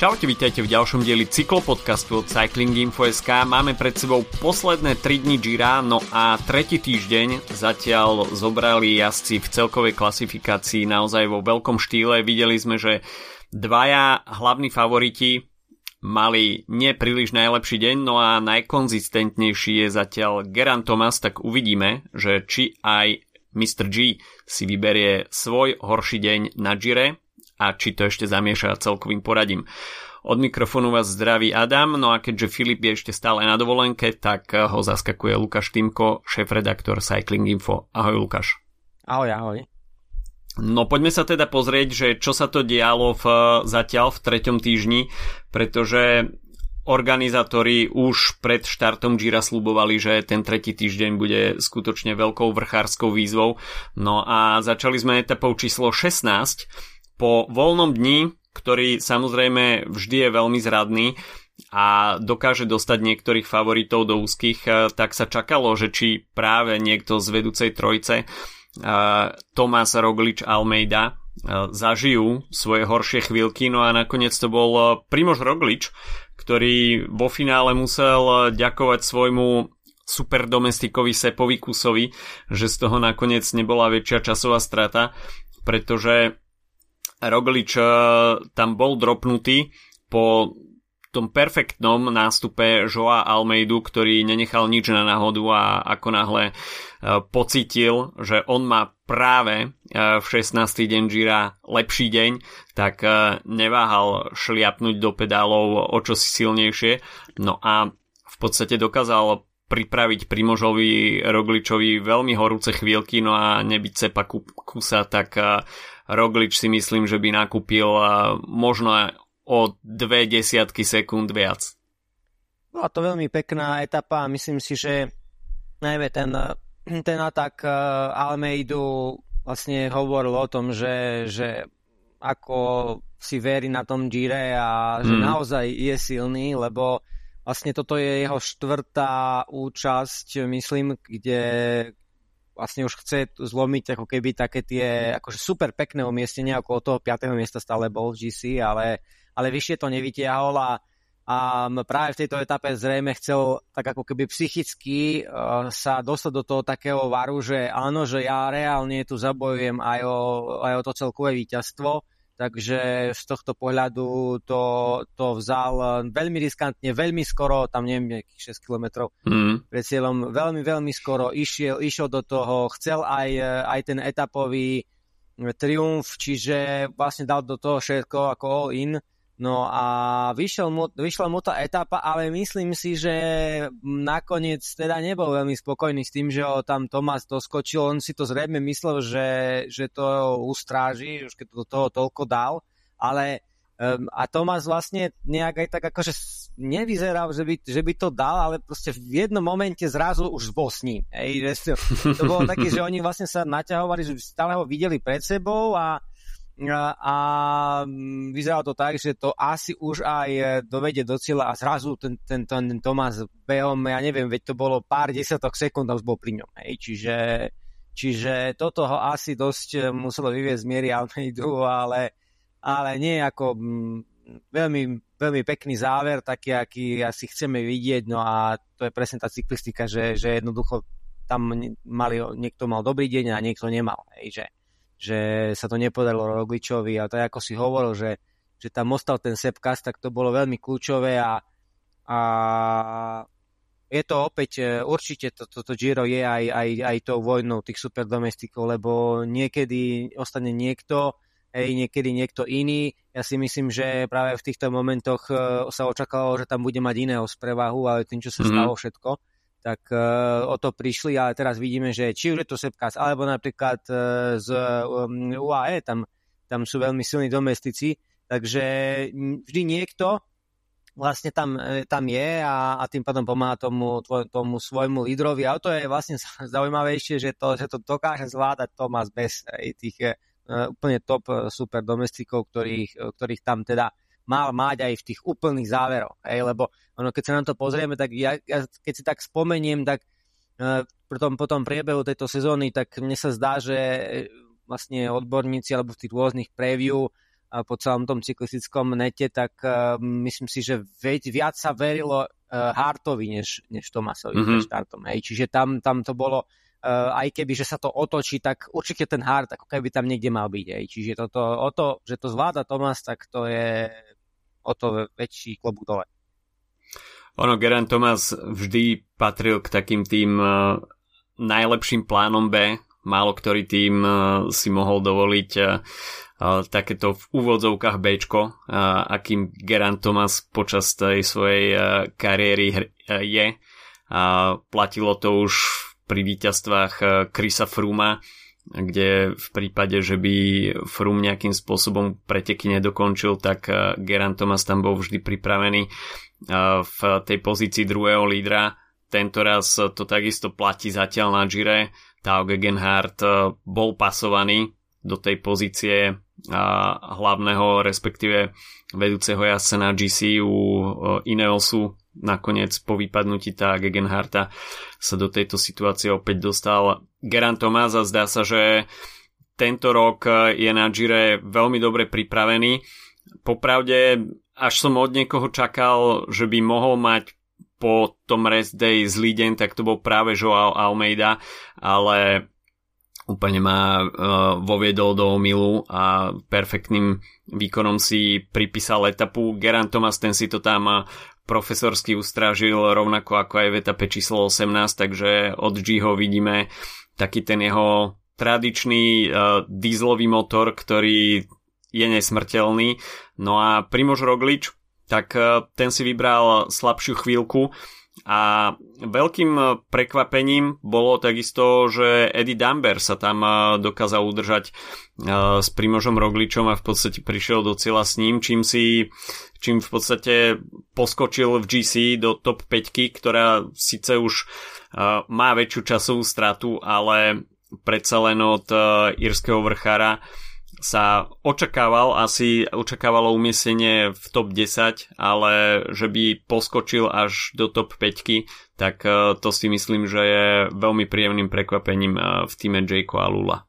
Čaute, vítajte v ďalšom dieli cyklopodcastu od Cycling Info.sk. Máme pred sebou posledné 3 dni Gira, no a tretí týždeň zatiaľ zobrali jazdci v celkovej klasifikácii naozaj vo veľkom štýle. Videli sme, že dvaja hlavní favoriti mali nepríliš najlepší deň, no a najkonzistentnejší je zatiaľ Geran Thomas, tak uvidíme, že či aj Mr. G si vyberie svoj horší deň na Gire a či to ešte zamieša celkovým poradím. Od mikrofónu vás zdraví Adam, no a keďže Filip je ešte stále na dovolenke, tak ho zaskakuje Lukáš Týmko, šéf-redaktor Cycling Info. Ahoj Lukáš. Ahoj, ahoj. No poďme sa teda pozrieť, že čo sa to dialo v, zatiaľ v treťom týždni, pretože organizátori už pred štartom Gira slubovali, že ten tretí týždeň bude skutočne veľkou vrchárskou výzvou. No a začali sme etapou číslo 16 po voľnom dni, ktorý samozrejme vždy je veľmi zradný a dokáže dostať niektorých favoritov do úzkých, eh, tak sa čakalo, že či práve niekto z vedúcej trojce eh, Tomás Roglič Almeida eh, zažijú svoje horšie chvíľky, no a nakoniec to bol Primož Roglič, ktorý vo finále musel ďakovať svojmu super domestikovi Sepovi Kusovi, že z toho nakoniec nebola väčšia časová strata, pretože Roglič eh, tam bol dropnutý po tom perfektnom nástupe Joa Almeidu, ktorý nenechal nič na náhodu a ako náhle eh, pocitil, že on má práve eh, v 16. deň Gira lepší deň, tak neváhal šliapnúť do pedálov o čosi silnejšie. No a v podstate dokázal pripraviť Primožovi Rogličovi veľmi horúce chvíľky, no a nebyť cepa kusa, tak Roglič si myslím, že by nakúpil možno o dve desiatky sekúnd viac. Bola to veľmi pekná etapa a myslím si, že najmä ten, ten atak Almeidu vlastne hovoril o tom, že, že ako si verí na tom Gire a že mm. naozaj je silný, lebo vlastne toto je jeho štvrtá účasť, myslím, kde, vlastne už chce zlomiť ako keby také tie akože super pekné umiestnenia, od toho 5. miesta stále bol GC, ale, ale vyššie to nevytiahol a, a práve v tejto etape zrejme chcel tak ako keby psychicky uh, sa dostať do toho takého varu, že áno, že ja reálne tu zabojujem aj o, aj o to celkové víťazstvo, takže z tohto pohľadu to, to vzal veľmi riskantne, veľmi skoro, tam neviem, nejakých 6 km mm. pred cieľom, veľmi, veľmi skoro išiel, išiel do toho, chcel aj, aj ten etapový triumf, čiže vlastne dal do toho všetko ako all in No a vyšiel mu, vyšla mu tá etapa, ale myslím si, že nakoniec teda nebol veľmi spokojný s tým, že ho tam Tomás doskočil. On si to zrejme myslel, že, že to ustráži, už keď do toho toľko dal, ale um, a Tomás vlastne nejak aj tak akože nevyzeral, že by, že by to dal, ale proste v jednom momente zrazu už bol s ním. Ej, to, to bolo také, že oni vlastne sa naťahovali, že stále ho videli pred sebou a a mm, vyzeralo to tak, že to asi už aj e, dovede do cieľa a zrazu ten, ten, ten, ten Tomás behom, ja neviem, veď to bolo pár desiatok sekúnd a už bol pri ňom. Hej. Čiže, čiže toto ho asi dosť e, muselo vyviezť z miery ale, ale nie ako mm, veľmi, veľmi pekný záver, taký, aký asi chceme vidieť, no a to je presne tá cyklistika, že, že jednoducho tam mali, niekto mal dobrý deň a niekto nemal. Hej, že, že sa to nepodarilo Rogličovi a to je ako si hovoril, že, že tam ostal ten Sepkas, tak to bolo veľmi kľúčové a, a je to opäť, e, určite toto to, to Giro je aj, aj, aj tou vojnou tých superdomestikov, lebo niekedy ostane niekto, hej, niekedy niekto iný. Ja si myslím, že práve v týchto momentoch e, sa očakávalo, že tam bude mať iného sprevahu, ale tým, čo sa mm-hmm. stalo všetko, tak uh, o to prišli, ale teraz vidíme, že či už je to Sepkas, alebo napríklad uh, z um, UAE, tam, tam sú veľmi silní domestici, takže vždy niekto vlastne tam, e, tam je a, a tým pádom pomáha tomu, tomu svojmu lídrovi. A to je vlastne zaujímavejšie, že to, že to dokáže zvládať Tomás bez tých uh, úplne top super domestikov, ktorých, ktorých tam teda mal mať aj v tých úplných záveroch. Hej? Lebo ono, keď sa na to pozrieme, tak ja, ja keď si tak spomeniem, tak uh, pri tom, po tom priebehu tejto sezóny, tak mne sa zdá, že e, vlastne odborníci alebo v tých rôznych preview po celom tom cyklistickom nete, tak uh, myslím si, že viac sa verilo uh, Hartovi než, než Tomasovi mm-hmm. štartom. Hej. Čiže tam, tam to bolo, uh, aj keby, že sa to otočí, tak určite ten Hart ako keby tam niekde mal byť. Hej. Čiže toto, o to, že to zvláda Tomas, tak to je o to väčší klobúk dole. Ono, Geraint Thomas vždy patril k takým tým uh, najlepším plánom B. Málo ktorý tým uh, si mohol dovoliť uh, takéto v úvodzovkách Bčko, akým Gerant Thomas počas tej svojej kariéry je. Platilo to už pri víťazstvách Krisa Fruma, kde v prípade, že by Frum nejakým spôsobom preteky nedokončil, tak Gerant Thomas tam bol vždy pripravený v tej pozícii druhého lídra. Tento raz to takisto platí zatiaľ na Gire. Tao Gegenhardt bol pasovaný do tej pozície hlavného, respektíve vedúceho jazdca na GC u Ineosu. Nakoniec po vypadnutí tá Gegenharta sa do tejto situácie opäť dostal Geran a zdá sa, že tento rok je na Gire veľmi dobre pripravený. Popravde, až som od niekoho čakal, že by mohol mať po tom rest day zlý deň, tak to bol práve Joao Almeida, ale úplne ma uh, voviedol do omilu a perfektným výkonom si pripísal etapu. Geran Thomas ten si to tam profesorsky ustražil rovnako ako aj v etape číslo 18, takže od Gho vidíme taký ten jeho tradičný uh, dízlový motor, ktorý je nesmrteľný. No a Primož Roglič, tak uh, ten si vybral slabšiu chvíľku a veľkým eh, prekvapením bolo takisto, že Eddie Dumber sa tam eh, dokázal udržať eh, s Primožom Rogličom a v podstate prišiel do cieľa s ním, čím si čím v podstate poskočil v GC do top 5, ktorá síce už má väčšiu časovú stratu, ale predsa len od írskeho vrchára sa očakával, asi očakávalo umiestnenie v top 10, ale že by poskočil až do top 5, tak e, to si myslím, že je veľmi príjemným prekvapením e, v týme Jakea Lula.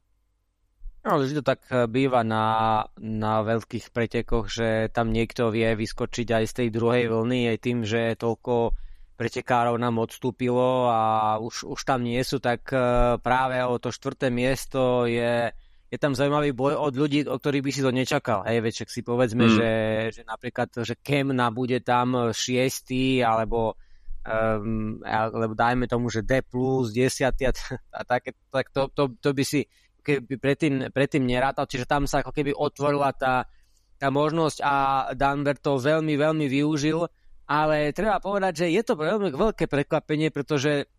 No, že to tak e, býva na, na veľkých pretekoch, že tam niekto vie vyskočiť aj z tej druhej vlny, aj tým, že toľko pretekárov nám odstúpilo a už, už tam nie sú, tak práve o to štvrté miesto je je tam zaujímavý boj od ľudí, o ktorých by si to nečakal. Hej, veď si povedzme, mm. že, že napríklad, že Kemna bude tam šiestý, alebo um, alebo dajme tomu, že D plus, desiatý a, a také, tak to, to, to by si keby predtým, predtým nerátal, čiže tam sa ako keby otvorila tá, tá možnosť a Danver to veľmi, veľmi využil, ale treba povedať, že je to veľmi veľké prekvapenie, pretože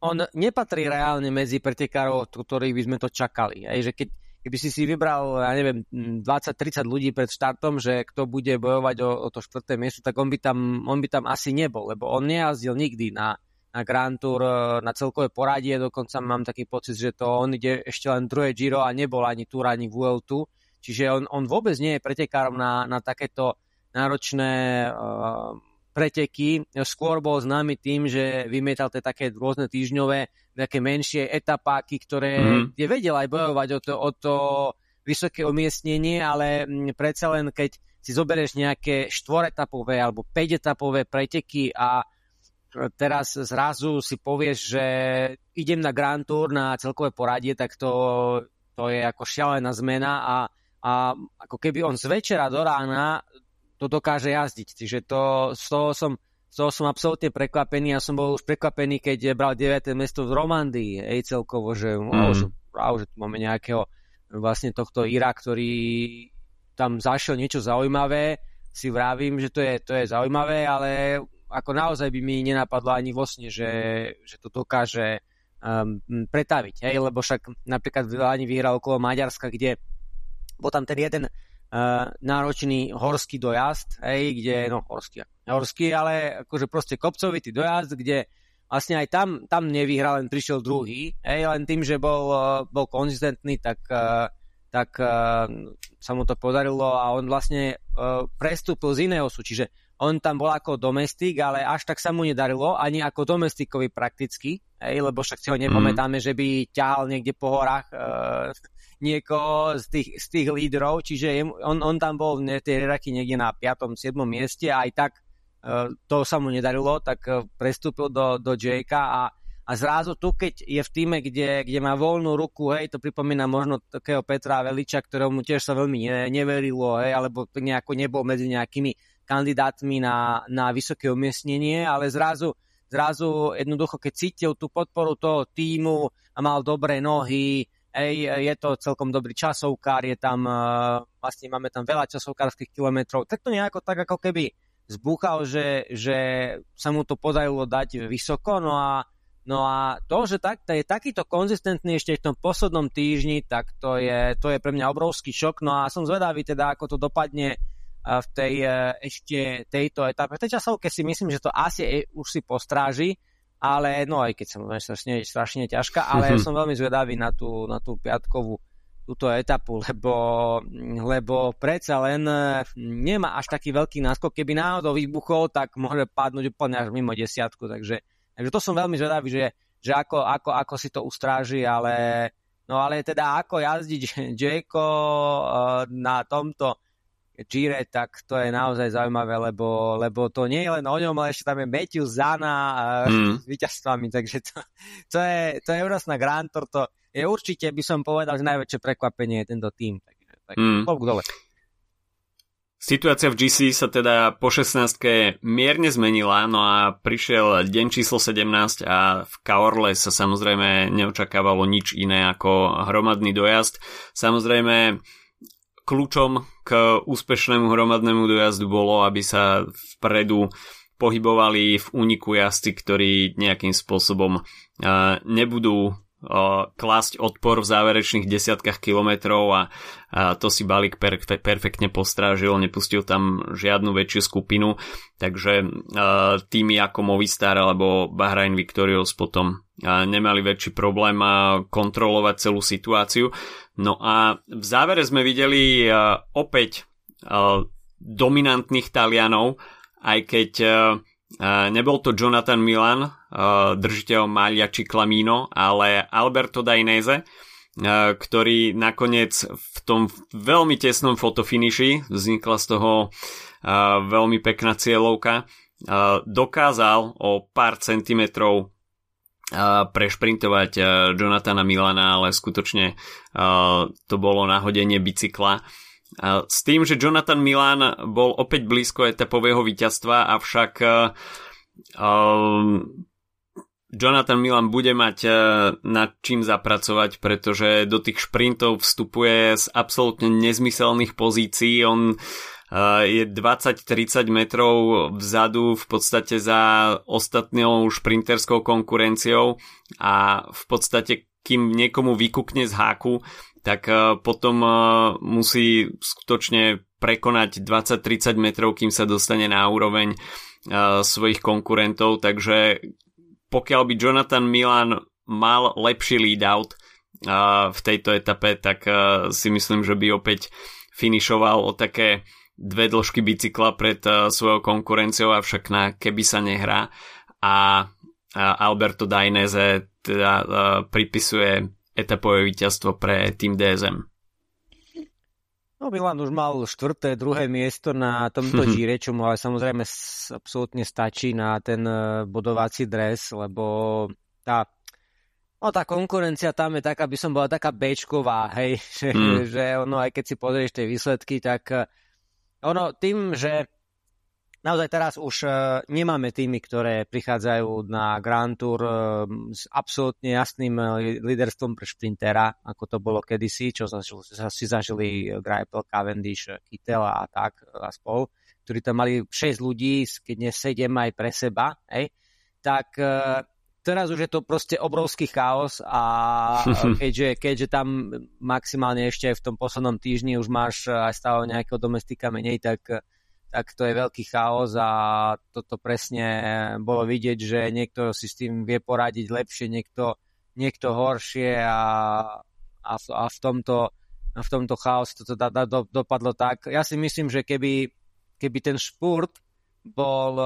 on nepatrí reálne medzi pretekárov, ktorých by sme to čakali. Aj, že keď, keby si si vybral, ja neviem, 20-30 ľudí pred štartom, že kto bude bojovať o, o to štvrté miesto, tak on by, tam, on by tam asi nebol, lebo on nejazdil nikdy na, na Grand Tour, e, na celkové poradie, dokonca mám taký pocit, že to on ide ešte len druhé Giro a nebol ani Tour, ani Vueltu, čiže on, on vôbec nie je pretekárom na, na takéto náročné uh, preteky. Skôr bol známy tým, že vymietal tie také rôzne týždňové, také menšie etapáky, ktoré mm-hmm. je vedel aj bojovať o to, o to vysoké umiestnenie, ale mm, predsa len keď si zoberieš nejaké štvoretapové alebo päťetapové preteky a teraz zrazu si povieš, že idem na Grand Tour na celkové poradie, tak to, to je ako šialená zmena a, a ako keby on z večera do rána to dokáže jazdiť. Čiže to, z, toho som, z toho som absolútne prekvapený. Ja som bol už prekvapený, keď bral 9. miesto v Romandii, hej, celkovo, že, mm. wow, že, wow, že tu máme nejakého vlastne tohto Ira, ktorý tam zašiel niečo zaujímavé. Si vravím, že to je, to je zaujímavé, ale ako naozaj by mi nenapadlo ani vo sne, že, že to dokáže um, pretaviť. Hej? Lebo však napríklad v Lani vyhral okolo Maďarska, kde bol tam ten jeden náročný horský dojazd, hej, kde, no horský, horský, ale akože proste kopcovitý dojazd, kde vlastne aj tam, tam nevyhral, len prišiel druhý, hej, len tým, že bol, uh, bol konzistentný, tak, uh, tak sa mu to podarilo a on vlastne prestúpil z iného sú, čiže on tam bol ako domestik, ale až tak sa mu nedarilo, ani ako domestikovi prakticky, hej, lebo však si ho nepamätáme, mm. že by ťahal niekde po horách e, niekoho z tých, z tých lídrov, čiže on, on tam bol v tej reraky niekde na 5. 7. mieste a aj tak e, to sa mu nedarilo, tak e, prestúpil do, do Jakea a a zrazu tu, keď je v týme, kde, kde má voľnú ruku, hej, to pripomína možno takého Petra Veliča, ktorému tiež sa veľmi ne, neverilo, hej, alebo nejako nebol medzi nejakými kandidátmi na, na vysoké umiestnenie, ale zrazu, zrazu jednoducho, keď cítil tú podporu toho týmu a mal dobré nohy, hej, je to celkom dobrý časovkár, je tam, vlastne máme tam veľa časovkárskych kilometrov, tak to nejako tak ako keby zbúchal, že, že sa mu to podarilo dať vysoko, no a No a to, že tak, to je takýto konzistentný ešte v tom poslednom týždni, tak to je, to je pre mňa obrovský šok. No a som zvedavý teda, ako to dopadne v tej e, ešte tejto etape. V tej časovke si myslím, že to asi e, už si postráži, ale no aj keď som strašne, strašne ťažká, ale mm-hmm. som veľmi zvedavý na tú, na tú piatkovú túto etapu, lebo, lebo predsa len e, nemá až taký veľký náskok. Keby náhodou vybuchol, tak môže padnúť úplne až mimo desiatku, takže Takže to som veľmi zvedavý, že, že ako, ako, ako si to ustráži, ale, no ale teda ako jazdiť Jayko na tomto Gire, tak to je naozaj zaujímavé, lebo, lebo to nie je len o ňom, ale ešte tam je Matthew Zana mm. s víťazstvami, takže to, to, je, to je Eurosna Grand Tour, to je určite, by som povedal, že najväčšie prekvapenie je tento tým. Takže, tak, mm. dole. Situácia v GC sa teda po 16 mierne zmenila, no a prišiel deň číslo 17 a v Kaorle sa samozrejme neočakávalo nič iné ako hromadný dojazd. Samozrejme kľúčom k úspešnému hromadnému dojazdu bolo, aby sa vpredu pohybovali v úniku jazdci, ktorí nejakým spôsobom nebudú klásť odpor v záverečných desiatkách kilometrov a, to si balík per, perfektne postrážil, nepustil tam žiadnu väčšiu skupinu, takže týmy ako Movistar alebo Bahrain Victorious potom nemali väčší problém kontrolovať celú situáciu. No a v závere sme videli opäť dominantných Talianov, aj keď nebol to Jonathan Milan, držiteľ Maglia Ciclamino, ale Alberto Dainese, ktorý nakoniec v tom veľmi tesnom fotofiniši, vznikla z toho veľmi pekná cieľovka, dokázal o pár centimetrov prešprintovať Jonathana Milana, ale skutočne to bolo nahodenie bicykla. S tým, že Jonathan Milan bol opäť blízko etapového víťazstva, avšak Jonathan Milan bude mať nad čím zapracovať, pretože do tých šprintov vstupuje z absolútne nezmyselných pozícií. On uh, je 20-30 metrov vzadu v podstate za ostatnou šprinterskou konkurenciou a v podstate kým niekomu vykukne z háku, tak eh, potom eh, musí skutočne prekonať 20-30 metrov, kým sa dostane na úroveň eh, svojich konkurentov, takže pokiaľ by Jonathan Milan mal lepší lead-out v tejto etape, tak si myslím, že by opäť finišoval o také dve dĺžky bicykla pred svojou konkurenciou, avšak na keby sa nehrá a Alberto Dainese teda pripisuje etapové víťazstvo pre tým DSM. No Milan už mal štvrté, druhé miesto na tomto Gire, čo mu ale samozrejme absolútne stačí na ten e, bodovací dres, lebo tá, no, tá konkurencia tam je taká, by som bola taká bečková, hej, že, mm. že ono, aj keď si pozrieš tie výsledky, tak ono tým, že naozaj teraz už uh, nemáme týmy, ktoré prichádzajú na Grand Tour uh, s absolútne jasným uh, líderstvom pre šprintera, ako to bolo kedysi, čo sa, si zažili Greipel, Cavendish, Kittel a tak a spol, ktorí tam mali 6 ľudí, keď nie 7 aj pre seba, hej, tak teraz už je to proste obrovský chaos a keďže, keďže tam maximálne ešte v tom poslednom týždni už máš aj stále nejakého domestika menej, tak tak to je veľký chaos a toto presne bolo vidieť, že niekto si s tým vie poradiť lepšie, niekto, niekto horšie a, a, a v tomto v tomto chaos to teda do, dopadlo tak. Ja si myslím, že keby, keby ten špurt bol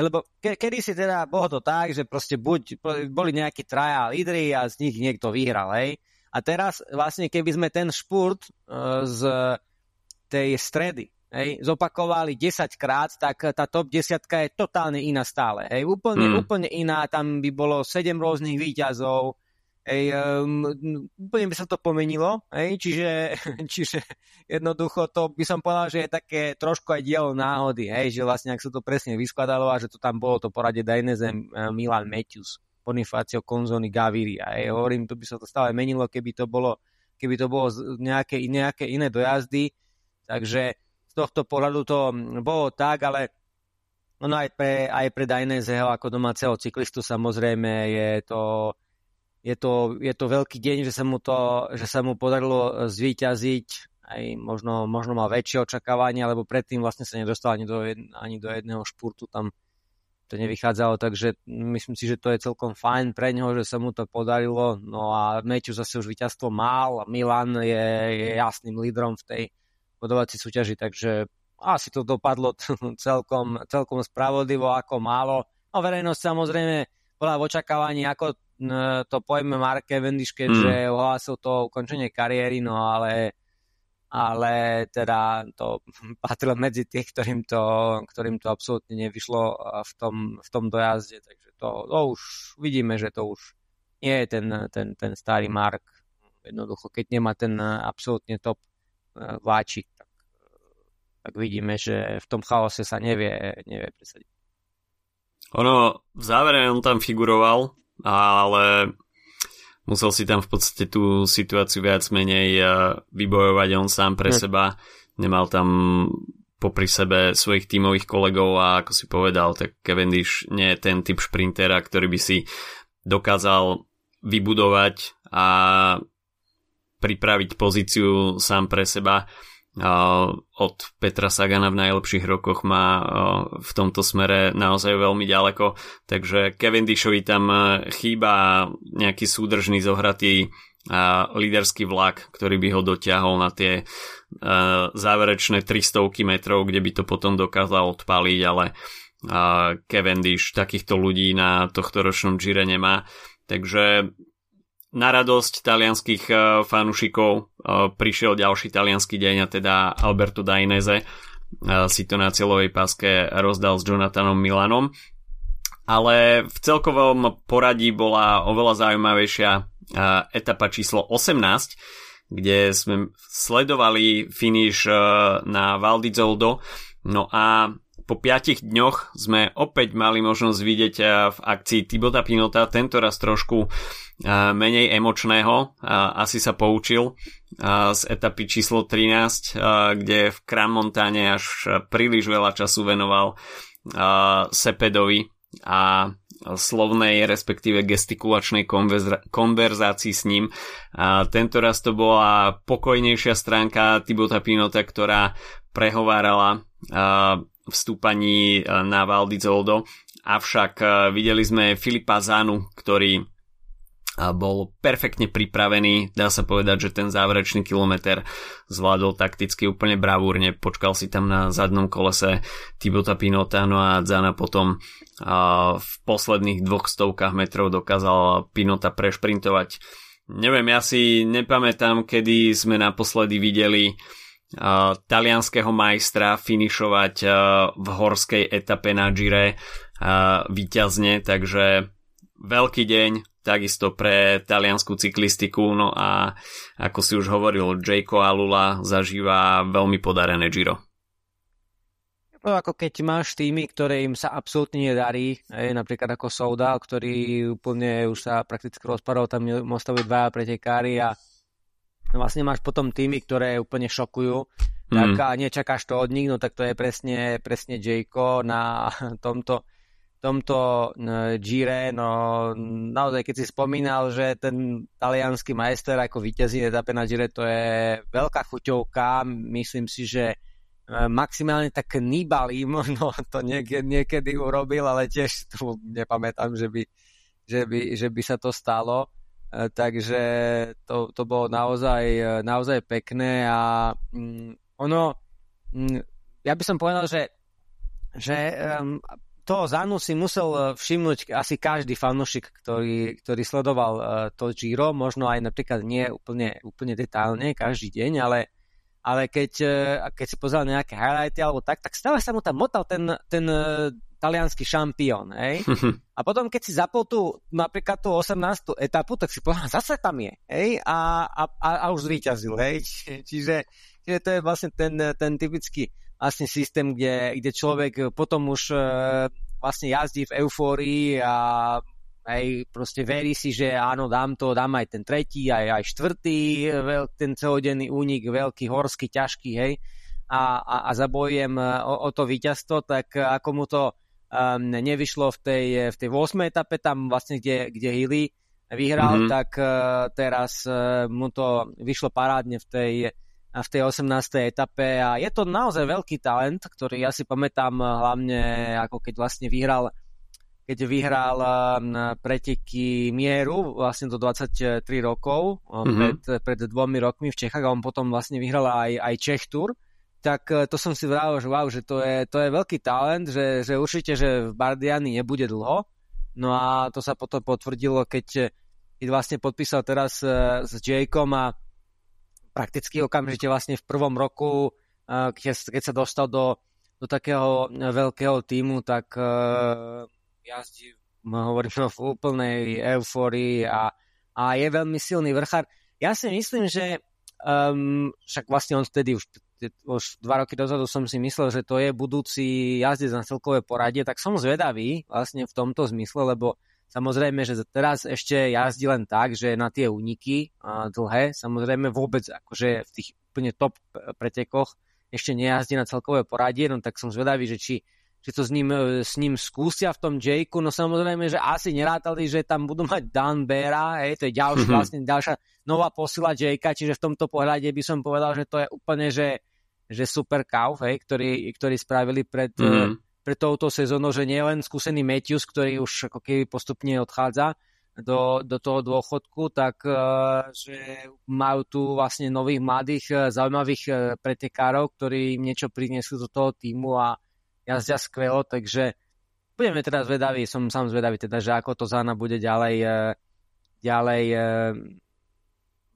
lebo ke, kedy si teda bolo to tak, že proste buď boli nejakí traja lídry a z nich niekto vyhral, hej. A teraz vlastne keby sme ten špurt uh, z tej stredy hej, zopakovali 10 krát, tak tá top 10 je totálne iná stále. Hej. Úplne, mm. úplne iná, tam by bolo 7 rôznych výťazov, Hej, um, by sa to pomenilo, hej, čiže, čiže jednoducho to by som povedal, že je také trošku aj dielo náhody, hej, že vlastne ak sa to presne vyskladalo a že to tam bolo to poradie Dainese Milan Matthews, Bonifacio Konzoni Gaviri, hej, hovorím, to by sa to stále menilo, keby to bolo, keby to bolo nejaké, nejaké iné dojazdy, takže z tohto pohľadu to bolo tak, ale ono aj pre, aj pre Daineseho ako domáceho cyklistu samozrejme je to je to, je to veľký deň, že sa mu, to, že sa mu podarilo e, zvíťaziť, aj možno, možno mal väčšie očakávania, lebo predtým vlastne sa nedostal ani do, jed, ani do jedného špurtu, tam to nevychádzalo, takže myslím si, že to je celkom fajn pre neho, že sa mu to podarilo. No a Meťu zase už víťazstvo mal, Milan je, je jasným lídrom v tej bodovacej súťaži, takže asi to dopadlo celkom, celkom spravodlivo ako málo. No verejnosť samozrejme bola v očakávaní, ako to pojme Mark Cavendish, keďže mm. ohlásil to ukončenie kariéry, no ale ale teda to patrilo medzi tých, ktorým to, ktorým to absolútne nevyšlo v tom, v tom dojazde, takže to, to už vidíme, že to už nie je ten, ten, ten starý Mark. Jednoducho, keď nemá ten absolútne top e, váčik, tak, tak vidíme, že v tom chaose sa nevie, nevie presadiť. Ono, v závere on tam figuroval, ale musel si tam v podstate tú situáciu viac menej eh, vybojovať on sám pre hm. seba. Nemal tam popri sebe svojich tímových kolegov a ako si povedal, tak Cavendish nie je ten typ šprintera, ktorý by si dokázal vybudovať a pripraviť pozíciu sám pre seba od Petra Sagana v najlepších rokoch má v tomto smere naozaj veľmi ďaleko, takže Cavendishovi tam chýba nejaký súdržný zohratý líderský vlak, ktorý by ho dotiahol na tie záverečné 300 metrov, kde by to potom dokázal odpaliť, ale Cavendish takýchto ľudí na tohto ročnom Gire nemá. Takže na radosť talianských uh, fanúšikov uh, prišiel ďalší talianský deň a teda Alberto Dainese uh, si to na cieľovej páske rozdal s Jonathanom Milanom. Ale v celkovom poradí bola oveľa zaujímavejšia etapa číslo 18, kde sme sledovali finish na Val di Zoldo. No a po piatich dňoch sme opäť mali možnosť vidieť v akcii Tibota Pinota, tento raz trošku menej emočného. Asi sa poučil z etapy číslo 13, kde v Krammontáne až príliš veľa času venoval Sepedovi a slovnej, respektíve gestikulačnej konverzácii s ním. A tento raz to bola pokojnejšia stránka Tibota Pinota, ktorá prehovárala stúpaní na Val di Zoldo. Avšak videli sme Filipa Zanu, ktorý bol perfektne pripravený, dá sa povedať, že ten záverečný kilometr zvládol takticky úplne bravúrne, počkal si tam na zadnom kolese Tibota Pinota, no a Zana potom v posledných dvoch stovkách metrov dokázal Pinota prešprintovať. Neviem, ja si nepamätám, kedy sme naposledy videli uh, talianského majstra finišovať uh, v horskej etape na Gire uh, výťazne, takže veľký deň, takisto pre taliansku cyklistiku, no a ako si už hovoril, Jayko Alula zažíva veľmi podarené Giro. No ako keď máš týmy, ktoré im sa absolútne nedarí, aj napríklad ako Soudal, ktorý úplne už sa prakticky rozpadol, tam ostali dvaja pretekári a vlastne máš potom týmy, ktoré úplne šokujú, mm. tak a nečakáš to od nich, no tak to je presne, presne Jayko na tomto tomto Gire, no naozaj keď si spomínal, že ten talianský majster ako víťazí etape na Gire, to je veľká chuťovka, myslím si, že e, maximálne tak Nibali možno to niekedy, niekedy urobil, ale tiež tu nepamätám, že by, že by, že by sa to stalo. E, takže to, to bolo naozaj, e, naozaj pekné a mm, ono, mm, ja by som povedal, že že um, to Zanu si musel eh, všimnúť asi každý fanúšik, ktorý, ktorý sledoval to Giro, možno aj napríklad nie úplne, úplne detálne každý deň, ale, ale keď, uh, keď si pozeral nejaké highlighty alebo tak, tak stále sa mu tam motal ten, ten uh, talianský šampión, hej? A potom, keď si zapol tú, napríklad tú 18. etapu, tak si povedal, zase tam je, hej? A, a, a už zvíťazil, hej? Čiže, čiže to je vlastne ten, ten typický vlastne systém, kde, kde človek potom už e, vlastne jazdí v eufórii a aj proste verí si, že áno, dám to, dám aj ten tretí, aj, aj štvrtý, veľ, ten celodenný únik, veľký, horský, ťažký, hej, a, a, a zabojujem e, o, o to víťazstvo, tak ako mu to um, nevyšlo v tej, v tej 8. etape, tam vlastne, kde, kde Hilly vyhral, mm-hmm. tak uh, teraz uh, mu to vyšlo parádne v tej v tej 18. etape a je to naozaj veľký talent, ktorý ja si pamätám hlavne ako keď vlastne vyhral keď vyhral preteky mieru vlastne do 23 rokov mm-hmm. pred, pred dvomi rokmi v Čechách a on potom vlastne vyhral aj, aj Čech Tour tak e, to som si vral, že wow, že to je, to je veľký talent, že, že určite, že v Bardiani nebude dlho. No a to sa potom potvrdilo, keď, vlastne podpísal teraz e, s Jakeom a prakticky okamžite vlastne v prvom roku, keď, keď sa dostal do, do takého veľkého týmu, tak jazdí, hovorím, v úplnej eufórii a, a je veľmi silný vrchár. Ja si myslím, že um, však vlastne on vtedy už, už dva roky dozadu som si myslel, že to je budúci jazdec na celkové poradie, tak som zvedavý vlastne v tomto zmysle, lebo Samozrejme, že teraz ešte jazdí len tak, že na tie úniky dlhé, samozrejme vôbec akože v tých úplne top pretekoch ešte nejazdí na celkové poradie, no tak som zvedavý, že či, či to s ním, s ním skúsia v tom Jakeu, no samozrejme, že asi nerátali, že tam budú mať Dan Bera, hej, to je ďalší, mm-hmm. vlastne ďalšia nová posila Jakea, čiže v tomto pohľade by som povedal, že to je úplne, že, že super kauf, hej, ktorý, ktorý spravili pred, mm-hmm pre touto sezónou, že nie len skúsený Matthews, ktorý už ako keby postupne odchádza do, do toho dôchodku, tak uh, že majú tu vlastne nových mladých zaujímavých pretekárov, ktorí im niečo priniesli do toho týmu a jazdia skvelo, takže budeme teda zvedaví, som sám zvedavý teda, že ako to Zana bude ďalej, ďalej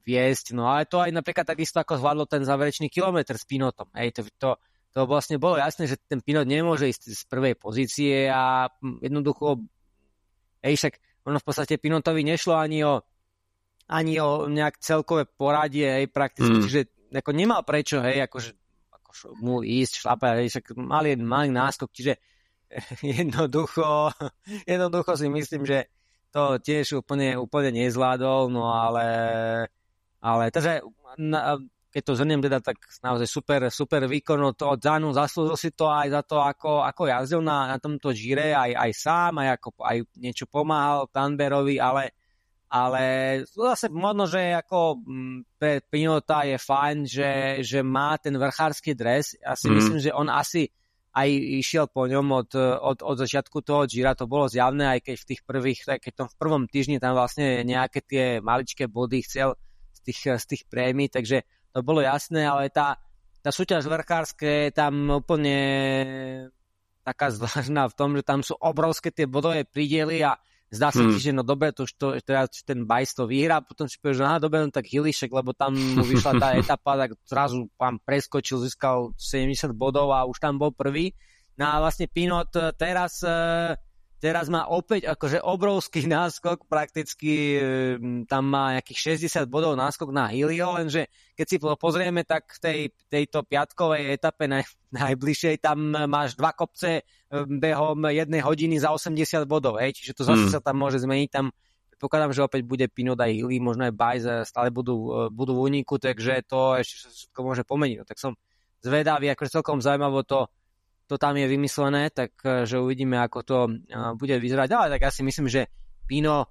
viesť. No ale to aj napríklad takisto ako zvládlo ten záverečný kilometr s Pinotom. Hej, to, to, to vlastne bolo jasné, že ten Pinot nemôže ísť z prvej pozície a jednoducho, hej, však ono v podstate Pinotovi nešlo ani o ani o nejak celkové poradie, hej, prakticky, mm. že ako nemal prečo, hej, akože mu ísť, šlapať, však mal jeden malý náskok, čiže jednoducho, jednoducho si myslím, že to tiež úplne, úplne nezvládol, no ale, ale takže na, keď to zhrnem teda, tak naozaj super, super výkon od Zanu, zaslúžil si to aj za to, ako, ako jazdil na, na tomto žire, aj, aj sám, aj, ako, aj niečo pomáhal Tanberovi, ale, ale zase možno, že ako mm, pre Pinota je fajn, že, že má ten vrchársky dres. Ja si mm. myslím, že on asi aj išiel po ňom od, od, od začiatku toho Gira, to bolo zjavné, aj keď v tých prvých, keď tom v prvom týždni tam vlastne nejaké tie maličké body chcel z tých, z tých prémií, takže to bolo jasné, ale tá, tá súťaž vrchárske je tam úplne taká zvláštna v tom, že tam sú obrovské tie bodové prídely a zdá sa hmm. ti, že no dobre, to už to, teraz ten Bajs to vyhrá, potom si povieš, že aha, dobre, no tak Hilišek, lebo tam mu vyšla tá etapa, tak zrazu pán preskočil, získal 70 bodov a už tam bol prvý. No a vlastne Pinot teraz uh, teraz má opäť akože obrovský náskok, prakticky tam má nejakých 60 bodov náskok na Hilio, lenže keď si to pozrieme, tak v tej, tejto piatkovej etape naj, najbližšej tam máš dva kopce behom jednej hodiny za 80 bodov, hej, čiže to zase mm. sa tam môže zmeniť, tam predpokladám, že opäť bude Pinot aj Hilly, možno aj Bajs stále budú, budú v úniku, takže to ešte všetko môže pomeniť. No, tak som zvedavý, akože celkom zaujímavé to, to tam je vymyslené, tak e, že uvidíme, ako to e, bude vyzerať. Ale tak ja si myslím, že Pino,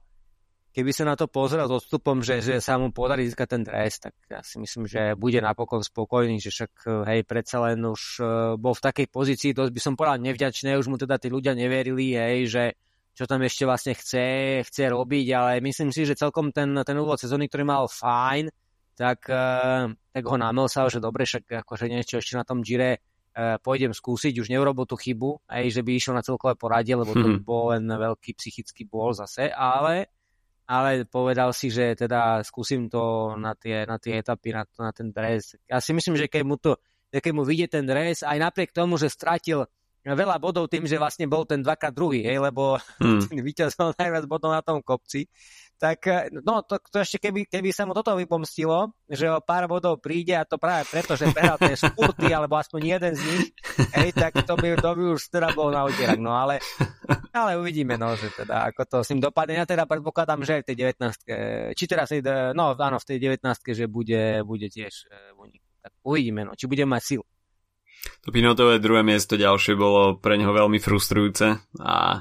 keby sa na to pozrel s odstupom, že, že sa mu podarí získať ten dres, tak ja si myslím, že bude napokon spokojný, že však e, hej, predsa len už bol v takej pozícii, dosť by som povedal nevďačné, už mu teda tí ľudia neverili, hej, že čo tam ešte vlastne chce, chce robiť, ale myslím si, že celkom ten, ten úvod sezóny, ktorý mal fajn, tak, tak ho námel sa, že dobre, však akože niečo ešte na tom Gire pôjdem skúsiť, už neurobil tú chybu, aj že by išiel na celkové poradie, lebo to by mhm. bol len veľký psychický bol zase, ale, ale povedal si, že teda skúsim to na tie, na tie etapy, na, na ten dres. Ja si myslím, že keď mu to, keď mu vidie ten dres, aj napriek tomu, že stratil veľa bodov tým, že vlastne bol ten dvakrát druhý, hej, lebo hmm. ten vyťazil najviac bodov na tom kopci, tak eh, no to, to ešte keby, keby sa mu toto vypomstilo, že o pár bodov príde a to práve preto, že prehral tie spurty, alebo aspoň jeden z nich, hej, tak to by, to by už teda bol na utierak, no ale, ale uvidíme, no, že teda ako to s ním dopadne. Ja teda predpokladám, že v tej 19 či teda v tej, no áno, v tej 19 že bude, bude tiež Tak uvidíme, no, či bude mať silu. To Pinotové druhé miesto ďalšie bolo pre neho veľmi frustrujúce a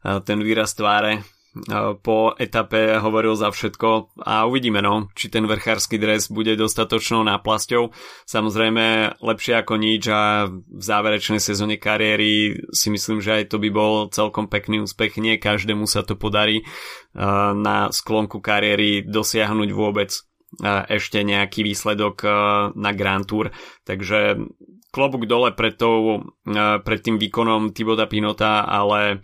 ten výraz tváre po etape hovoril za všetko a uvidíme no, či ten vrchársky dres bude dostatočnou náplasťou. Samozrejme lepšie ako nič a v záverečnej sezóne kariéry si myslím, že aj to by bol celkom pekný úspech. Nie každému sa to podarí na sklonku kariéry dosiahnuť vôbec ešte nejaký výsledok na Grand Tour. Takže klobúk dole pred, tou, pred tým výkonom Tiboda Pinota, ale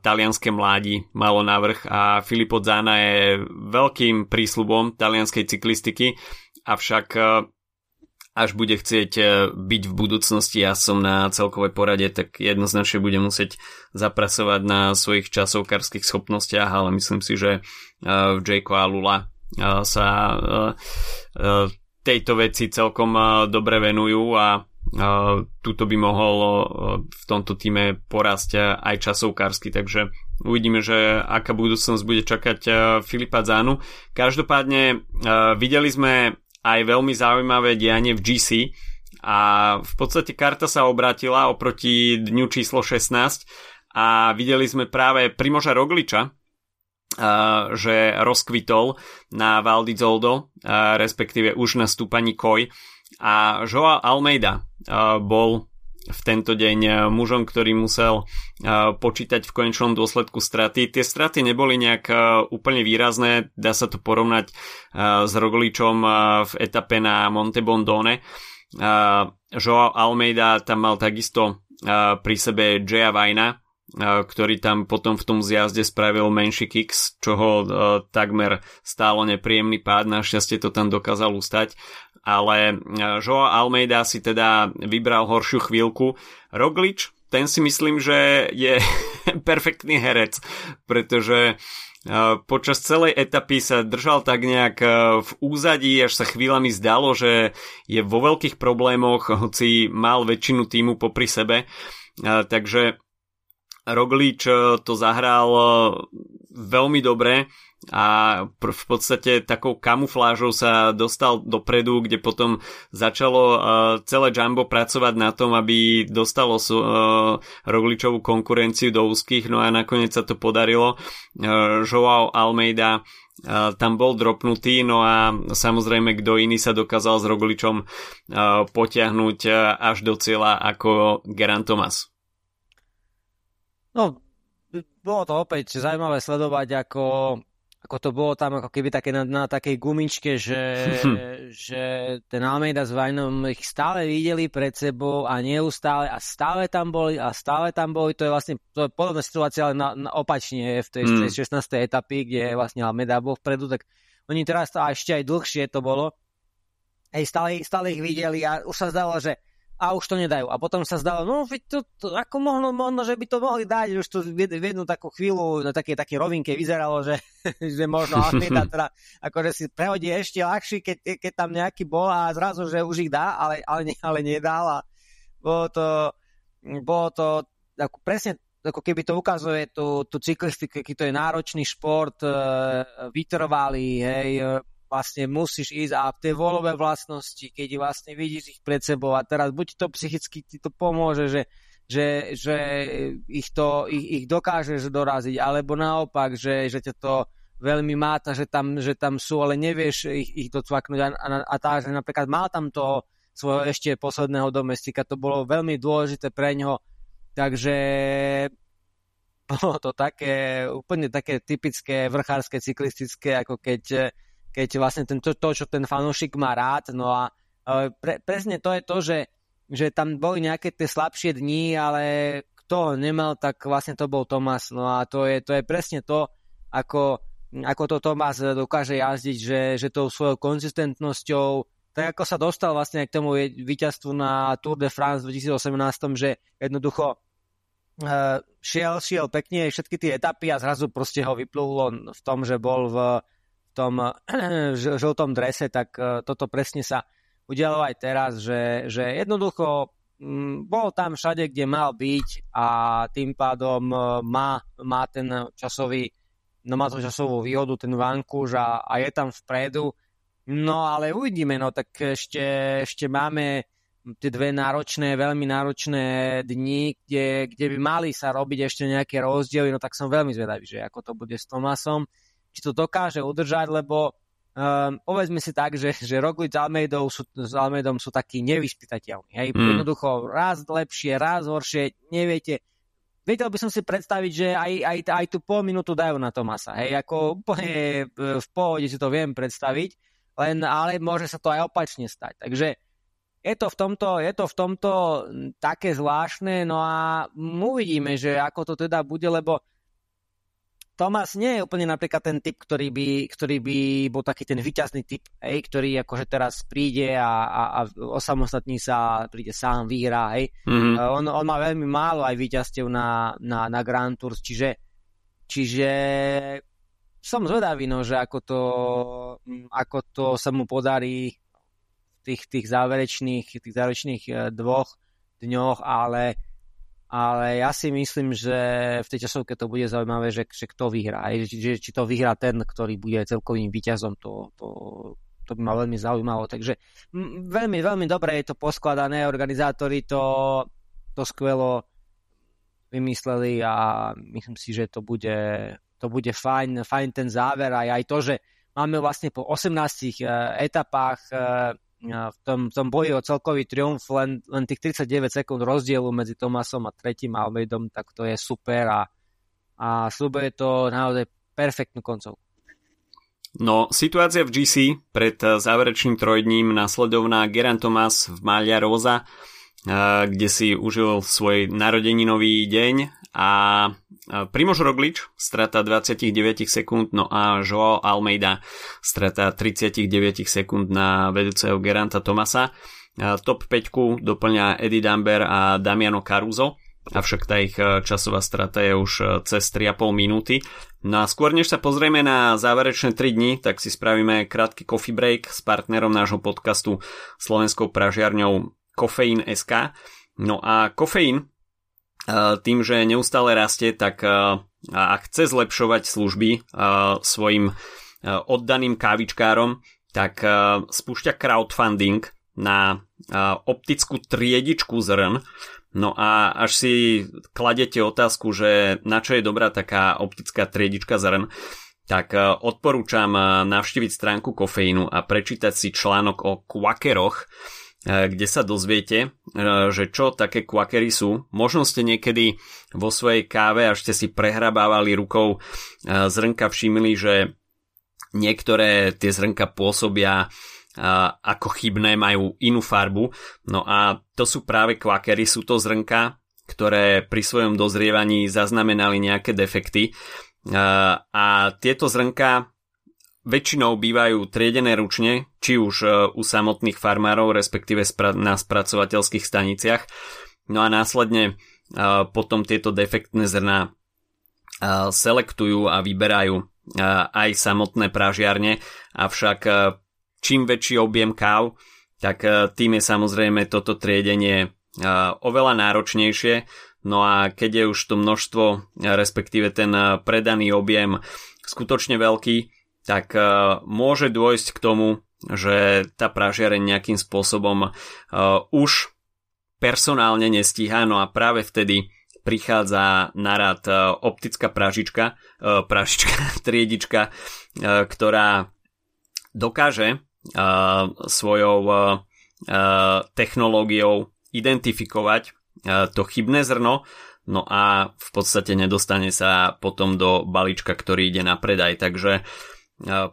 talianské mládi malo navrh a Filippo Zana je veľkým prísľubom talianskej cyklistiky, avšak e, až bude chcieť e, byť v budúcnosti ja som na celkovej porade, tak jednoznačne bude musieť zapracovať na svojich časovkárskych schopnostiach, ale myslím si, že e, v Jayko a Lula sa tejto veci celkom dobre venujú a tuto by mohol v tomto týme porásť aj časovkársky, takže uvidíme, že aká budúcnosť bude čakať Filipa Zánu. Každopádne videli sme aj veľmi zaujímavé dianie v GC a v podstate karta sa obrátila oproti dňu číslo 16 a videli sme práve Primoža Rogliča, že rozkvitol na Val di Zoldo, respektíve už na stúpaní Koj a Joa Almeida bol v tento deň mužom, ktorý musel počítať v konečnom dôsledku straty. Tie straty neboli nejak úplne výrazné, dá sa to porovnať s Rogličom v etape na Monte Bondone. Joao Almeida tam mal takisto pri sebe Jaya Vajna, ktorý tam potom v tom zjazde spravil menší kicks, čo ho takmer stálo nepríjemný pád, našťastie to tam dokázal ustať ale e, Joa Almeida si teda vybral horšiu chvíľku. Roglič, ten si myslím, že je perfektný herec, pretože počas celej etapy sa držal tak nejak v úzadí, až sa chvíľami zdalo, že je vo veľkých problémoch, hoci mal väčšinu týmu popri sebe. Takže Roglič to zahral veľmi dobre a v podstate takou kamuflážou sa dostal dopredu, kde potom začalo uh, celé Jumbo pracovať na tom, aby dostalo Rogličovú konkurenciu do úzkých, no a nakoniec sa to podarilo. Joao Almeida tam bol dropnutý, no a samozrejme kto iný sa dokázal s Rogličom potiahnuť až do cieľa ako Geran Thomas. No, bolo to opäť zaujímavé sledovať, ako ako to bolo tam ako keby také na, na takej gumičke, že, že ten Almeida s Vajnom ich stále videli pred sebou a neustále a stále tam boli a stále tam boli. To je vlastne to je podobná situácia, ale na, na opačne v tej, mm. 16. etapy, kde vlastne Almeida bol vpredu, tak oni teraz to a ešte aj dlhšie to bolo. Hej, stále, stále ich videli a už sa zdalo, že a už to nedajú. A potom sa zdalo, no to, to, ako možno, možno, že by to mohli dať, už to v jednu takú chvíľu na také, také rovinke vyzeralo, že, že možno Almeida teda akože si prehodí ešte ľahší, keď, keď tam nejaký bol a zrazu, že už ich dá, ale, ale, ale nedal a bolo to, bolo to ako presne ako keby to ukazuje tú, tú cyklistiku, aký to je náročný šport, e, vytrvalý, hej, vlastne musíš ísť a tie volové vlastnosti, keď vlastne vidíš ich pred sebou a teraz buď to psychicky ti to pomôže, že, že, že ich, to, ich, ich dokážeš doraziť, alebo naopak, že, že ťa to veľmi máta, že tam, že tam sú, ale nevieš ich, ich docvaknúť a, a, a tá, že napríklad mal tam toho svojho ešte posledného domestika, to bolo veľmi dôležité pre ňoho, takže bolo to také, úplne také typické vrchárske, cyklistické, ako keď keď vlastne ten, to, to, čo ten fanúšik má rád. No a pre, presne to je to, že že tam boli nejaké tie slabšie dni, ale kto nemal, tak vlastne to bol Tomas. No a to je, to je presne to, ako, ako to Tomas dokáže jazdiť, že, že tou svojou konzistentnosťou, tak ako sa dostal vlastne k tomu víťazstvu na Tour de France v 2018, že jednoducho uh, šiel, šiel pekne všetky tie etapy a zrazu proste ho vyplúlo v tom, že bol v tom uh, žltom drese, tak uh, toto presne sa udialo aj teraz, že, že jednoducho mm, bol tam všade, kde mal byť a tým pádom e, má, má ten časový no má to časovú výhodu, ten Vankúž a, a je tam vpredu. No ale uvidíme, no tak ešte, ešte máme tie dve náročné, veľmi náročné dni, kde, kde by mali sa robiť ešte nejaké rozdiely, no tak som veľmi zvedavý, že ako to bude s Tomasom, či to dokáže udržať, lebo Um, povedzme si tak, že, že Roglic s Almeidou sú, s Almeidom sú takí nevyspytateľní. Hej? Mm. Jednoducho raz lepšie, raz horšie, neviete. Vedel by som si predstaviť, že aj, aj, aj tú pol minútu dajú na Tomasa. Hej? Ako úplne e, v pohode si to viem predstaviť, len, ale môže sa to aj opačne stať. Takže je to v tomto, je to v tomto také zvláštne, no a uvidíme, že ako to teda bude, lebo Tomás nie je úplne napríklad ten typ, ktorý by, ktorý by bol taký ten vyťazný typ, hej, ktorý akože teraz príde a, a, a osamostatní sa, príde sám, vyhrá, hej. Mm-hmm. On, on má veľmi málo aj výťazstiev na, na, na Grand Tours, čiže, čiže som zvedavý, no, že ako to, ako to sa mu podarí v tých, tých záverečných, tých záverečných eh, dvoch dňoch, ale ale ja si myslím, že v tej časovke to bude zaujímavé, že, že kto vyhrá. Či, či to vyhrá ten, ktorý bude celkovým výťazom, to, to, to by ma veľmi zaujímalo. Takže m, veľmi, veľmi dobre je to poskladané, organizátori to, to skvelo vymysleli a myslím si, že to bude, to bude fajn, fajn ten záver aj, aj to, že máme vlastne po 18 uh, etapách uh, v tom, v tom boji o celkový triumf len, len tých 39 sekúnd rozdielu medzi Tomasom a tretím Almeidom, tak to je super a, a slúbuje to naozaj perfektnú koncov. No, situácia v GC pred záverečným trojdním nasledovná Geran Thomas v Malia Rosa, kde si užil svoj narodeninový deň a Primož Roglič, strata 29 sekúnd, no a Joao Almeida, strata 39 sekúnd na vedúceho Geranta Tomasa. Top 5 doplňa Eddie Damber a Damiano Caruso, avšak tá ich e, časová strata je už e, cez 3,5 minúty. No a skôr než sa pozrieme na záverečné 3 dni, tak si spravíme krátky coffee break s partnerom nášho podcastu slovenskou pražiarňou Kofeín SK. No a kofeín tým, že neustále rastie, tak ak chce zlepšovať služby svojim oddaným kávičkárom, tak spúšťa crowdfunding na optickú triedičku zrn. No a až si kladete otázku, že na čo je dobrá taká optická triedička zrn, tak odporúčam navštíviť stránku kofeínu a prečítať si článok o kvakeroch, kde sa dozviete, e, že čo také kvakery sú. Možno ste niekedy vo svojej káve, až ste si prehrabávali rukou e, zrnka, všimli, že niektoré tie zrnka pôsobia ako chybné, majú inú farbu. No a to sú práve kvakery, sú to zrnka, ktoré pri svojom dozrievaní zaznamenali nejaké defekty. A tieto zrnka väčšinou bývajú triedené ručne, či už e, u samotných farmárov, respektíve na spracovateľských staniciach. No a následne e, potom tieto defektné zrná e, selektujú a vyberajú aj samotné pražiarne, avšak čím väčší objem káv, tak tým je samozrejme toto triedenie oveľa náročnejšie, no a keď je už to množstvo, respektíve ten predaný objem skutočne veľký, tak uh, môže dôjsť k tomu, že tá pražiareň nejakým spôsobom uh, už personálne nestíha, no a práve vtedy prichádza na rad uh, optická pražička, pražička, triedička, ktorá dokáže svojou technológiou identifikovať to chybné zrno, no a v podstate nedostane sa potom do balíčka, ktorý ide na predaj. Takže uh,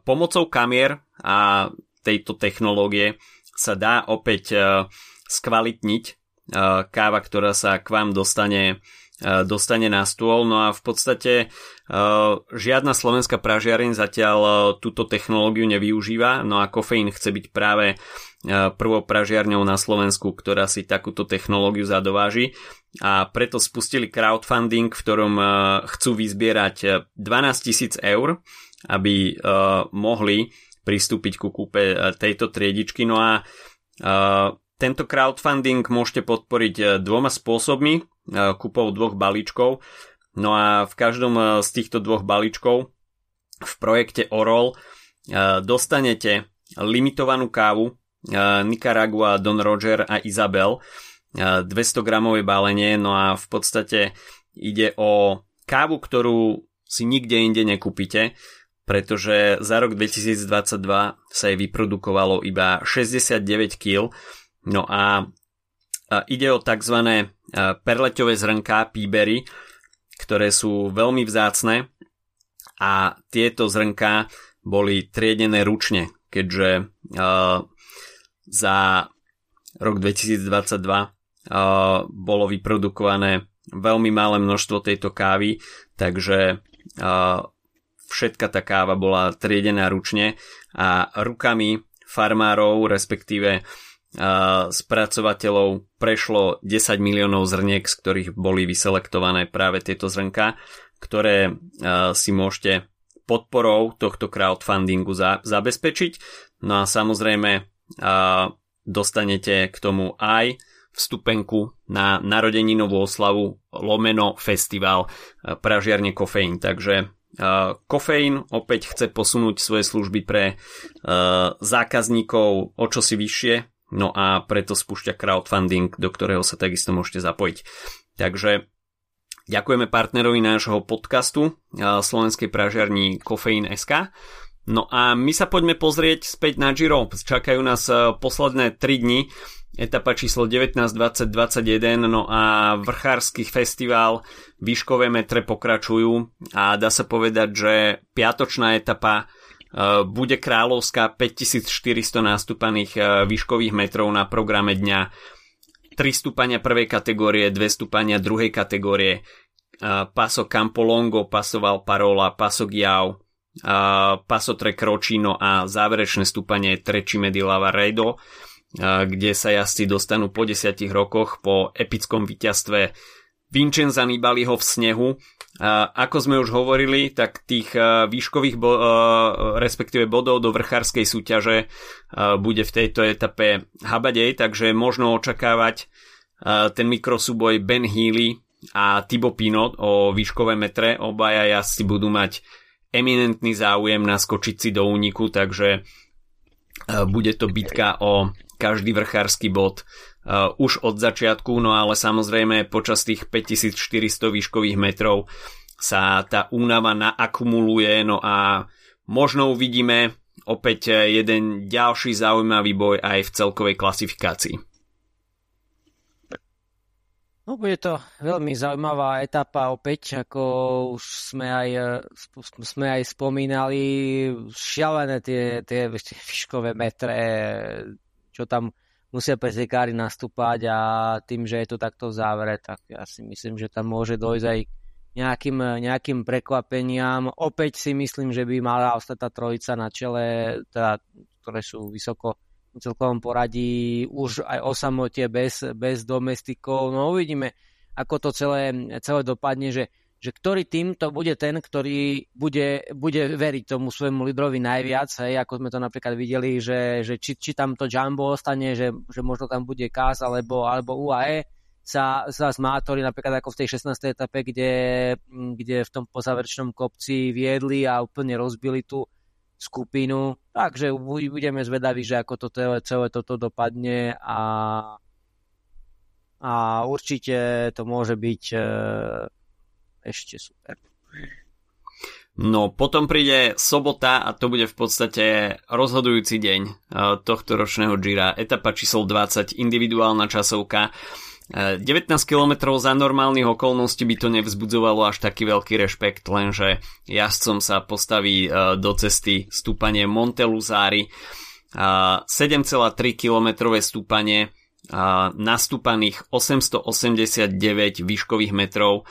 Pomocou kamier a tejto technológie sa dá opäť skvalitniť káva, ktorá sa k vám dostane dostane na stôl. No a v podstate žiadna slovenská pražiareň zatiaľ túto technológiu nevyužíva, no a kofeín chce byť práve prvou pražiarňou na Slovensku, ktorá si takúto technológiu zadováži. A preto spustili crowdfunding, v ktorom chcú vyzbierať 12 tisíc eur, aby mohli pristúpiť ku kúpe tejto triedičky. No a tento crowdfunding môžete podporiť dvoma spôsobmi kúpou dvoch balíčkov. No a v každom z týchto dvoch balíčkov v projekte Orol dostanete limitovanú kávu Nicaragua, Don Roger a Isabel 200 gramové balenie, no a v podstate ide o kávu, ktorú si nikde inde nekúpite, pretože za rok 2022 sa jej vyprodukovalo iba 69 kg, no a ide o tzv. perleťové zrnká, píbery, ktoré sú veľmi vzácne a tieto zrnká boli triedené ručne, keďže za rok 2022 bolo vyprodukované veľmi malé množstvo tejto kávy, takže všetka tá káva bola triedená ručne a rukami farmárov, respektíve spracovateľov prešlo 10 miliónov zrniek, z ktorých boli vyselektované práve tieto zrnka, ktoré si môžete podporou tohto crowdfundingu za, zabezpečiť. No a samozrejme dostanete k tomu aj vstupenku na narodeninovú oslavu Lomeno Festival Pražiarne Kofeín. Takže Kofeín opäť chce posunúť svoje služby pre zákazníkov o čosi vyššie, No a preto spúšťa crowdfunding, do ktorého sa takisto môžete zapojiť. Takže ďakujeme partnerovi nášho podcastu slovenskej pražiarni Kofeín SK. No a my sa poďme pozrieť späť na Giro. Čakajú nás posledné 3 dni. Etapa číslo 19, 20, 21, no a vrchársky festival, výškové metre pokračujú a dá sa povedať, že piatočná etapa Eh, bude kráľovská 5400 nástupaných eh, výškových metrov na programe dňa, 3 stúpania prvej kategórie, 2 stúpania druhej kategórie, eh, paso Campolongo, paso Valparola, paso Giau, paso Tre Crocino a záverečné stúpanie Treči Medilava Redo, kde sa jazdci dostanú po 10 rokoch po epickom víťazstve Vincenza Nibaliho v snehu ako sme už hovorili, tak tých výškových bo- respektíve bodov do vrchárskej súťaže bude v tejto etape habadej, takže možno očakávať ten mikrosúboj Ben Healy a Thibaut Pinot o výškové metre. Obaja jazdci budú mať eminentný záujem naskočiť si do úniku, takže bude to bitka o každý vrchársky bod uh, už od začiatku, no ale samozrejme počas tých 5400 výškových metrov sa tá únava naakumuluje, no a možno uvidíme opäť jeden ďalší zaujímavý boj aj v celkovej klasifikácii. No bude to veľmi zaujímavá etapa opäť, ako už sme aj, sme aj spomínali, šialené tie, tie výškové metre, čo tam musia pretekári nastúpať a tým, že je to takto v závere, tak ja si myslím, že tam môže dojsť aj nejakým, nejakým prekvapeniam. Opäť si myslím, že by mala ostať tá trojica na čele, teda, ktoré sú vysoko v celkovom poradí, už aj o samote bez, bez domestikov. No uvidíme, ako to celé, celé dopadne, že že ktorý tým to bude ten, ktorý bude, bude veriť tomu svojmu lídrovi najviac, hej, ako sme to napríklad videli, že, že či, či tam to Jumbo ostane, že, že možno tam bude Kaz alebo, alebo UAE, sa, sa zmátori napríklad ako v tej 16. etape, kde, kde v tom pozáverečnom kopci viedli a úplne rozbili tú skupinu. Takže budeme zvedaví, že ako to celé, celé toto dopadne a, a určite to môže byť ešte super. No potom príde sobota a to bude v podstate rozhodujúci deň eh, tohto ročného Gira. Etapa číslo 20, individuálna časovka. 19 eh, km za normálnych okolností by to nevzbudzovalo až taký veľký rešpekt, lenže jazdcom sa postaví eh, do cesty stúpanie Monteluzári. 7,3 km stúpanie nastúpaných 889 výškových metrov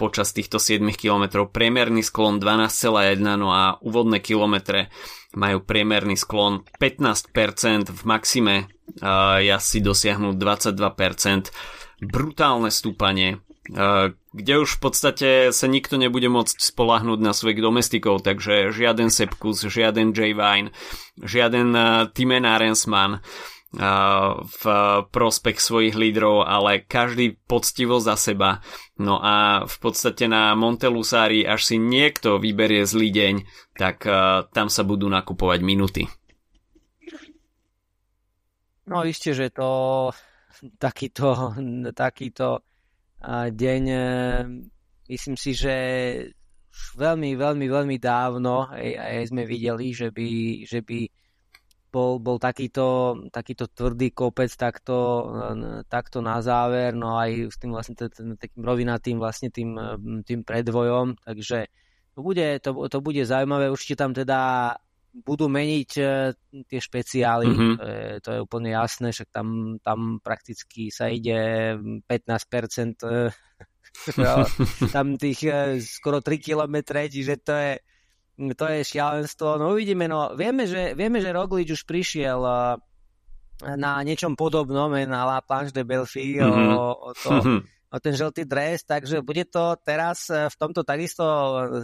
počas týchto 7 km. Priemerný sklon 12,1 no a úvodné kilometre majú priemerný sklon 15%, v maxime jazdci dosiahnu 22%. Brutálne stúpanie, kde už v podstate sa nikto nebude môcť spolahnúť na svojich domestikov, takže žiaden Sepkus, žiaden J. Vine, žiaden Timen Arensman, v prospech svojich lídrov, ale každý poctivo za seba. No a v podstate na Montelusári, až si niekto vyberie zlý deň, tak tam sa budú nakupovať minuty. No isté, že to takýto, takýto deň e, myslím si, že veľmi, veľmi, veľmi dávno aj, aj sme videli, že by, že by bol, bol takýto, takýto tvrdý kopec takto, takto na záver, no aj s tým vlastne takým rovinatým vlastne tým, tým predvojom, takže to bude, to, to bude zaujímavé, určite tam teda budú meniť e, tie špeciály, mm-hmm. to, je, to je úplne jasné, však tam, tam prakticky sa ide 15% e, tam tých e, skoro 3 km, čiže to je, to je šialenstvo. No uvidíme, no vieme, že, vieme, že Roglič už prišiel uh, na niečom podobnom, na La Planche de Belfi mm-hmm. o, o, to, o ten žltý dres, takže bude to teraz uh, v tomto takisto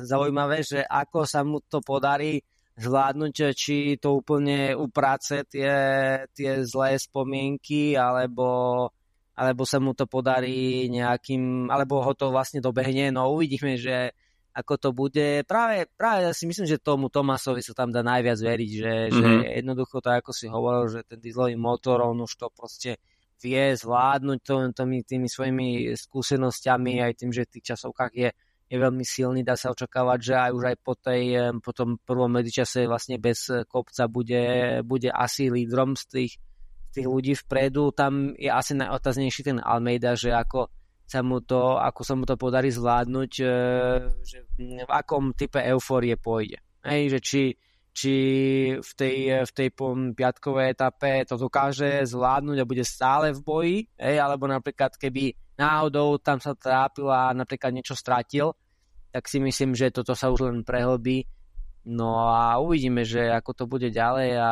zaujímavé, že ako sa mu to podarí zvládnuť, či to úplne uprace tie, tie zlé spomienky, alebo, alebo sa mu to podarí nejakým, alebo ho to vlastne dobehne. No uvidíme, že ako to bude. Práve, práve ja si myslím, že tomu Tomasovi sa tam dá najviac veriť, že, mm-hmm. že mhm. jednoducho to, ako si hovoril, že ten dieselový motor, on už to proste vie zvládnuť to, tými, tými svojimi skúsenosťami, aj tým, že v tých časovkách je, je veľmi silný, dá sa očakávať, že aj už aj po, tej, po tom prvom medzičase vlastne bez kopca bude, bude asi lídrom z tých, tých ľudí vpredu. Tam je asi najotáznejší ten Almeida, že ako sa mu to, ako sa mu to podarí zvládnuť, e, že v akom type eufórie pôjde. Hej, že či, či v tej, v tej piatkovej etape to dokáže zvládnuť a bude stále v boji, hej, alebo napríklad keby náhodou tam sa trápil a napríklad niečo stratil, tak si myslím, že toto sa už len prehlbí. No a uvidíme, že ako to bude ďalej a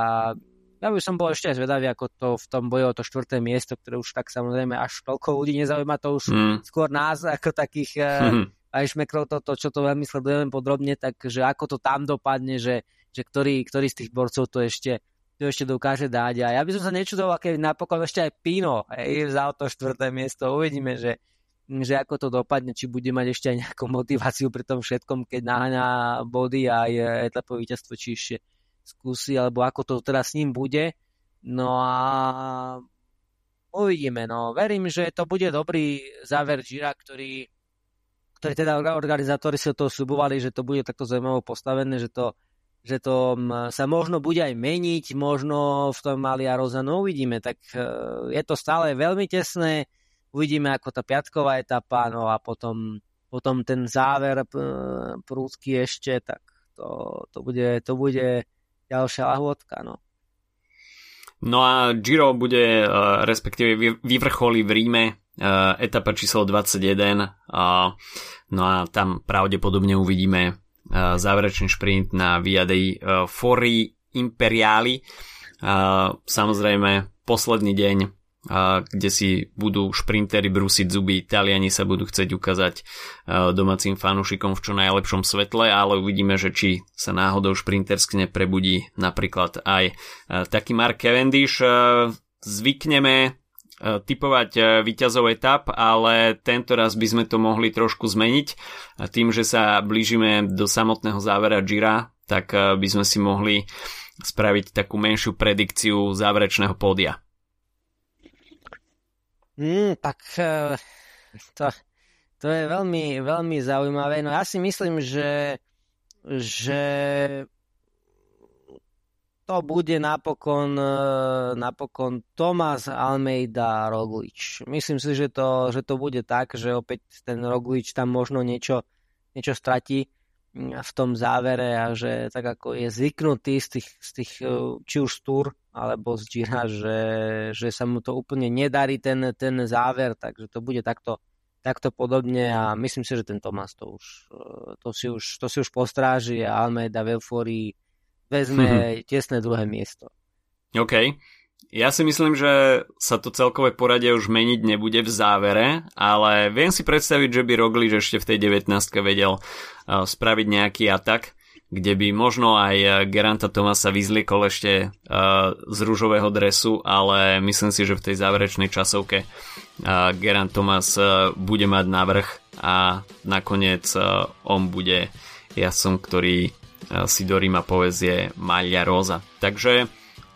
ja by som bol ešte aj zvedavý, ako to v tom boji o to štvrté miesto, ktoré už tak samozrejme až toľko ľudí nezaujíma, to už mm. skôr nás ako takých mm. aj šmekrov to, to, čo to veľmi sledujeme podrobne, takže ako to tam dopadne, že, že ktorý, ktorý z tých borcov to ešte to ešte dokáže dať. A ja by som sa nečudoval, keď napokon ešte aj Pino hej, vzal to štvrté miesto. Uvidíme, že, že ako to dopadne, či bude mať ešte aj nejakú motiváciu pri tom všetkom, keď naháňa body a aj etapové víťazstvo, či ešte skúsi, alebo ako to teda s ním bude. No a uvidíme. No. Verím, že to bude dobrý záver Gira, ktorý, ktorý teda organizátori si to slubovali, že to bude takto zaujímavo postavené, že to, že to sa možno bude aj meniť, možno v tom mali a Roza, no uvidíme, tak e, je to stále veľmi tesné, uvidíme ako tá piatková etapa, no a potom, potom ten záver prúdky ešte, tak to, to bude, to bude ďalšia lahôdka. No. No a Giro bude, uh, respektíve vyvrcholí v Ríme, uh, etapa číslo 21, uh, no a tam pravdepodobne uvidíme uh, záverečný šprint na Via dei Fori Imperiali. Samozrejme, posledný deň kde si budú šprintery brúsiť zuby, Italiani sa budú chcieť ukázať domácim fanúšikom v čo najlepšom svetle, ale uvidíme, že či sa náhodou šprintersky neprebudí napríklad aj taký Mark Cavendish. Zvykneme typovať výťazov etap, ale tento raz by sme to mohli trošku zmeniť. Tým, že sa blížime do samotného závera Gira, tak by sme si mohli spraviť takú menšiu predikciu záverečného pódia. Mm, tak eh, to, to je veľmi, veľmi zaujímavé. No ja si myslím, že, že to bude napokon, eh, napokon Tomás Almeida Roglič. Myslím si, že to, že to bude tak, že opäť ten Roglič tam možno niečo, niečo stratí. V tom závere a že tak ako je zvyknutý z tých, z tých či už z Tour alebo z Gira, že, že sa mu to úplne nedarí ten, ten záver, takže to bude takto, takto podobne a myslím si, že ten Tomás to už, to si už, to si už postráži a Almeida Velfori vezme mm-hmm. tesné druhé miesto. OK. Ja si myslím, že sa to celkové poradie už meniť nebude v závere, ale viem si predstaviť, že by Roglič ešte v tej 19 vedel uh, spraviť nejaký atak, kde by možno aj Geranta Tomasa vyzliekol ešte uh, z rúžového dresu, ale myslím si, že v tej záverečnej časovke Gerant Tomas bude mať navrh a nakoniec on bude jasom, ktorý uh, si do Ríma povezie Malia Rosa. Takže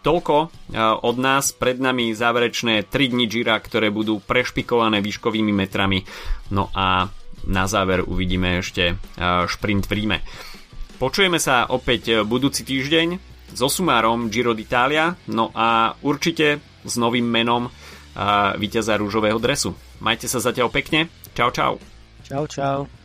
Toľko e, od nás, pred nami záverečné 3 dni Gira, ktoré budú prešpikované výškovými metrami. No a na záver uvidíme ešte e, šprint v Ríme. Počujeme sa opäť budúci týždeň so sumárom Giro d'Italia, no a určite s novým menom e, víťaza rúžového dresu. Majte sa zatiaľ pekne. Čau, čau. Čau, čau.